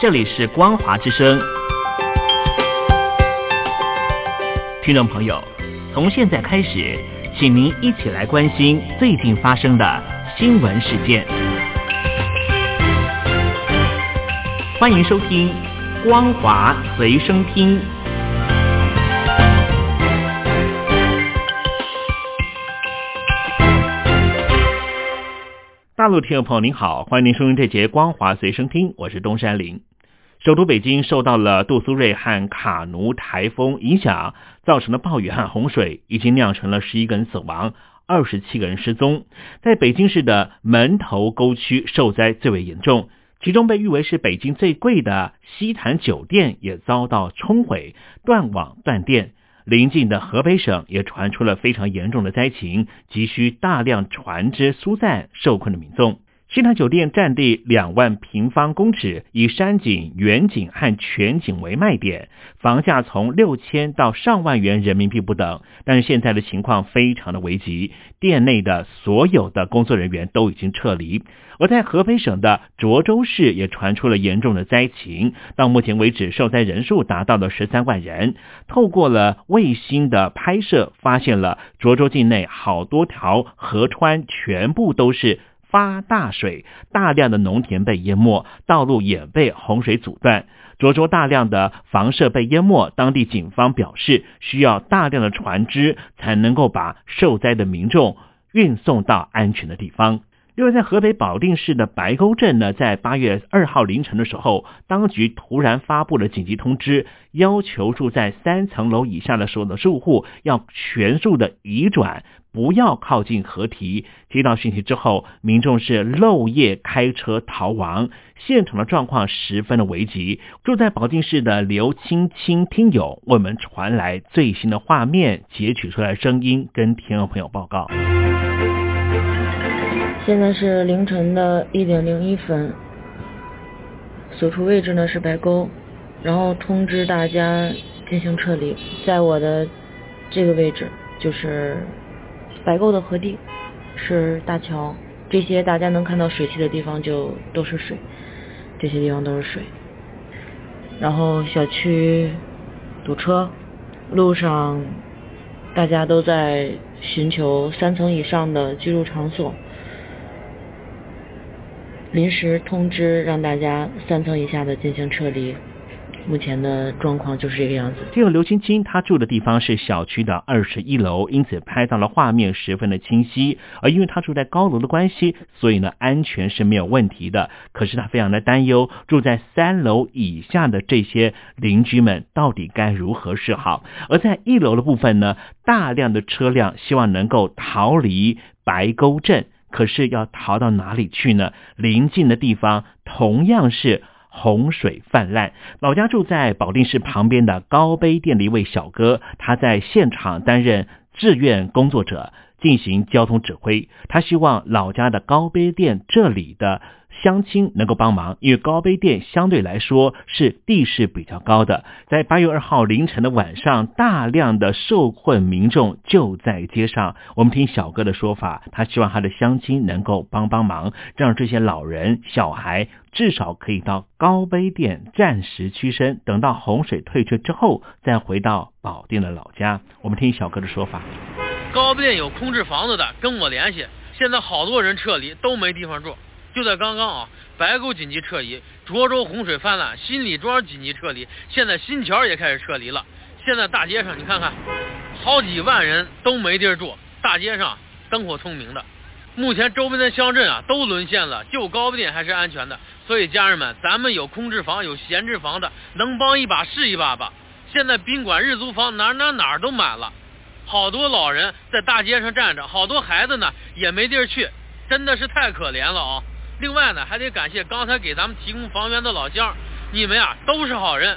这里是光华之声。听众朋友，从现在开始，请您一起来关心最近发生的新闻事件。欢迎收听《光华随身听》。大陆听众朋友您好，欢迎您收听这节《光华随身听》，我是东山林。首都北京受到了杜苏芮和卡努台风影响，造成的暴雨和洪水已经酿成了十一个人死亡，二十七个人失踪。在北京市的门头沟区受灾最为严重，其中被誉为是北京最贵的西坛酒店也遭到冲毁，断网断电。邻近的河北省也传出了非常严重的灾情，急需大量船只疏散受困的民众。西坛酒店占地两万平方公尺，以山景、远景和全景为卖点，房价从六千到上万元人民币不等。但是现在的情况非常的危急，店内的所有的工作人员都已经撤离。而在河北省的涿州市也传出了严重的灾情，到目前为止受灾人数达到了十三万人。透过了卫星的拍摄，发现了涿州境内好多条河川全部都是。发大水，大量的农田被淹没，道路也被洪水阻断。涿州大量的房舍被淹没，当地警方表示，需要大量的船只才能够把受灾的民众运送到安全的地方。因为在河北保定市的白沟镇呢，在八月二号凌晨的时候，当局突然发布了紧急通知，要求住在三层楼以下的所有的住户要全数的移转，不要靠近河堤。接到讯息之后，民众是漏夜开车逃亡，现场的状况十分的危急。住在保定市的刘青青听友为我们传来最新的画面，截取出来声音，跟听众朋友报告。现在是凌晨的一点零一分，所处位置呢是白沟，然后通知大家进行撤离。在我的这个位置就是白沟的河堤，是大桥，这些大家能看到水汽的地方就都是水，这些地方都是水。然后小区堵车，路上大家都在寻求三层以上的居住场所。临时通知让大家三层以下的进行撤离，目前的状况就是这个样子。这个刘青青她住的地方是小区的二十一楼，因此拍到了画面十分的清晰。而因为她住在高楼的关系，所以呢安全是没有问题的。可是她非常的担忧，住在三楼以下的这些邻居们到底该如何是好？而在一楼的部分呢，大量的车辆希望能够逃离白沟镇。可是要逃到哪里去呢？临近的地方同样是洪水泛滥。老家住在保定市旁边的高碑店的一位小哥，他在现场担任志愿工作者，进行交通指挥。他希望老家的高碑店这里的。乡亲能够帮忙，因为高碑店相对来说是地势比较高的。在八月二号凌晨的晚上，大量的受困民众就在街上。我们听小哥的说法，他希望他的乡亲能够帮帮忙，让这些老人、小孩至少可以到高碑店暂时屈身，等到洪水退却之后，再回到保定的老家。我们听小哥的说法：高碑店有空置房子的，跟我联系。现在好多人撤离，都没地方住。就在刚刚啊，白沟紧急撤离，涿州洪水泛滥，新李庄紧急撤离，现在新桥也开始撤离了。现在大街上你看看，好几万人都没地儿住，大街上灯火通明的。目前周边的乡镇啊都沦陷了，就高碑店还是安全的。所以家人们，咱们有空置房、有闲置房的，能帮一把是一把吧。现在宾馆、日租房哪哪哪都满了，好多老人在大街上站着，好多孩子呢也没地儿去，真的是太可怜了啊。另外呢，还得感谢刚才给咱们提供房源的老乡，你们呀都是好人。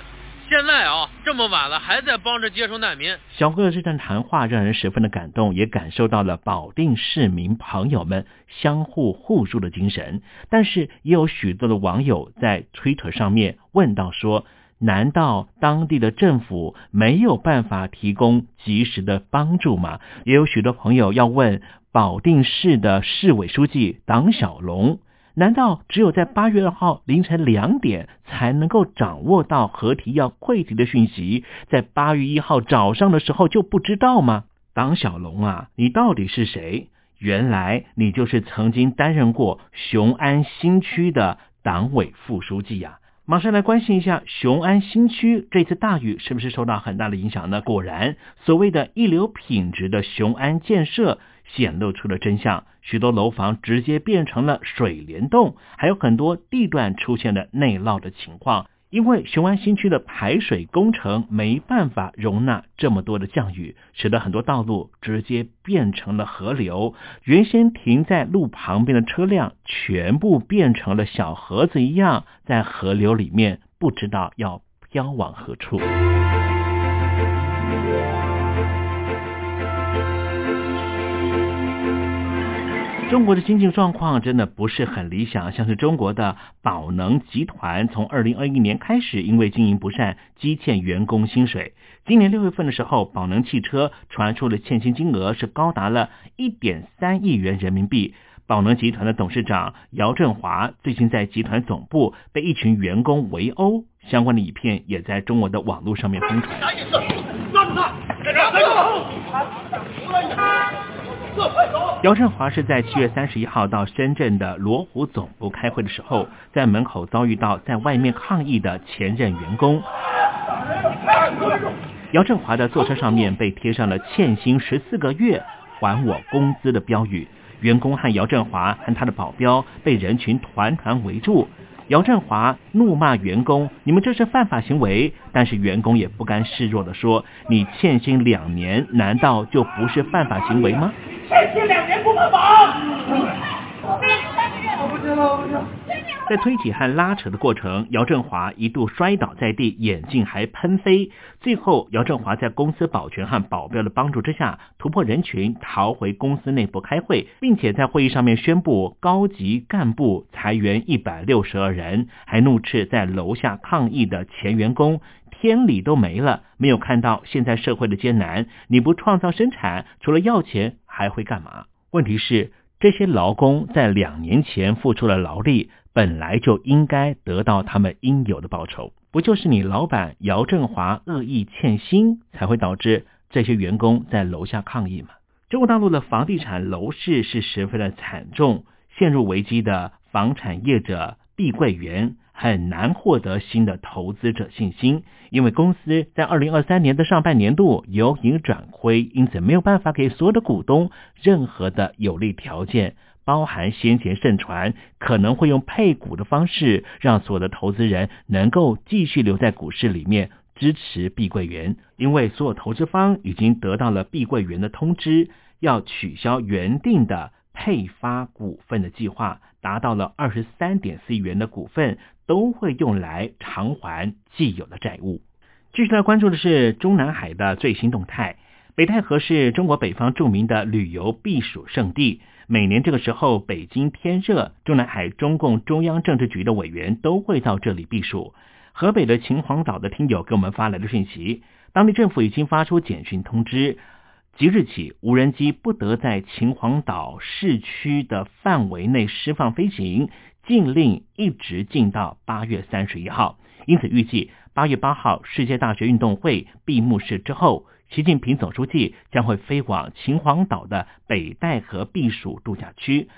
现在啊这么晚了，还在帮着接收难民。小哥的这段谈话让人十分的感动，也感受到了保定市民朋友们相互互助的精神。但是也有许多的网友在推特上面问到说：难道当地的政府没有办法提供及时的帮助吗？也有许多朋友要问保定市的市委书记党小龙。难道只有在八月二号凌晨两点才能够掌握到合体要溃堤的讯息，在八月一号早上的时候就不知道吗？党小龙啊，你到底是谁？原来你就是曾经担任过雄安新区的党委副书记呀！马上来关心一下雄安新区这次大雨是不是受到很大的影响呢？果然，所谓的一流品质的雄安建设显露出了真相，许多楼房直接变成了水帘洞，还有很多地段出现了内涝的情况。因为雄安新区的排水工程没办法容纳这么多的降雨，使得很多道路直接变成了河流。原先停在路旁边的车辆，全部变成了小盒子一样，在河流里面不知道要飘往何处。中国的经济状况真的不是很理想，像是中国的宝能集团，从二零二一年开始，因为经营不善，积欠员工薪水。今年六月份的时候，宝能汽车传出了欠薪金额是高达了一点三亿元人民币。宝能集团的董事长姚振华最近在集团总部被一群员工围殴，相关的影片也在中国的网络上面疯传。姚振华是在七月三十一号到深圳的罗湖总部开会的时候，在门口遭遇到在外面抗议的前任员工。姚振华的坐车上面被贴上了“欠薪十四个月，还我工资”的标语。员工和姚振华和他的保镖被人群团团围住。姚振华怒骂员工：“你们这是犯法行为！”但是员工也不甘示弱的说：“你欠薪两年，难道就不是犯法行为吗？”欠薪两年不犯法。在推挤和拉扯的过程，姚振华一度摔倒在地，眼镜还喷飞。最后，姚振华在公司保全和保镖的帮助之下，突破人群，逃回公司内部开会，并且在会议上面宣布高级干部裁员一百六十二人，还怒斥在楼下抗议的前员工：天理都没了，没有看到现在社会的艰难，你不创造生产，除了要钱还会干嘛？问题是。这些劳工在两年前付出了劳力，本来就应该得到他们应有的报酬。不就是你老板姚振华恶意欠薪，才会导致这些员工在楼下抗议吗？中国大陆的房地产楼市是十分的惨重，陷入危机的房产业者碧桂园。很难获得新的投资者信心，因为公司在二零二三年的上半年度由盈转亏，因此没有办法给所有的股东任何的有利条件，包含先前盛传可能会用配股的方式，让所有的投资人能够继续留在股市里面支持碧桂园，因为所有投资方已经得到了碧桂园的通知，要取消原定的配发股份的计划，达到了二十三点四亿元的股份。都会用来偿还既有的债务。继续来关注的是中南海的最新动态。北戴河是中国北方著名的旅游避暑胜地，每年这个时候北京天热，中南海中共中央政治局的委员都会到这里避暑。河北的秦皇岛的听友给我们发来的讯息，当地政府已经发出简讯通知，即日起无人机不得在秦皇岛市区的范围内释放飞行。禁令一直禁到八月三十一号，因此预计八月八号世界大学运动会闭幕式之后，习近平总书记将会飞往秦皇岛的北戴河避暑度假区。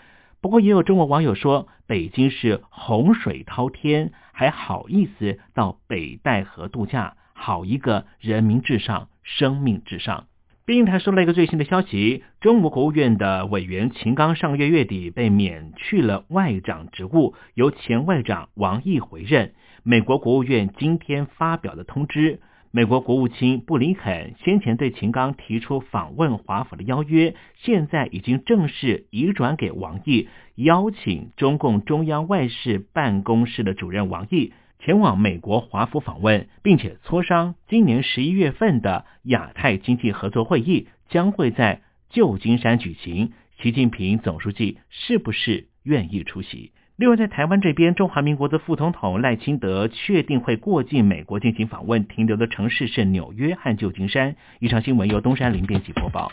不过，也有中国网友说，北京是洪水滔天，还好意思到北戴河度假？好一个人民至上，生命至上！并台说了一个最新的消息，中国国务院的委员秦刚上个月月底被免去了外长职务，由前外长王毅回任。美国国务院今天发表的通知，美国国务卿布林肯先前对秦刚提出访问华府的邀约，现在已经正式移转给王毅，邀请中共中央外事办公室的主任王毅。前往美国华府访问，并且磋商今年十一月份的亚太经济合作会议将会在旧金山举行。习近平总书记是不是愿意出席？另外，在台湾这边，中华民国的副总统赖清德确定会过境美国进行访问，停留的城市是纽约和旧金山。以上新闻由东山林编辑播报。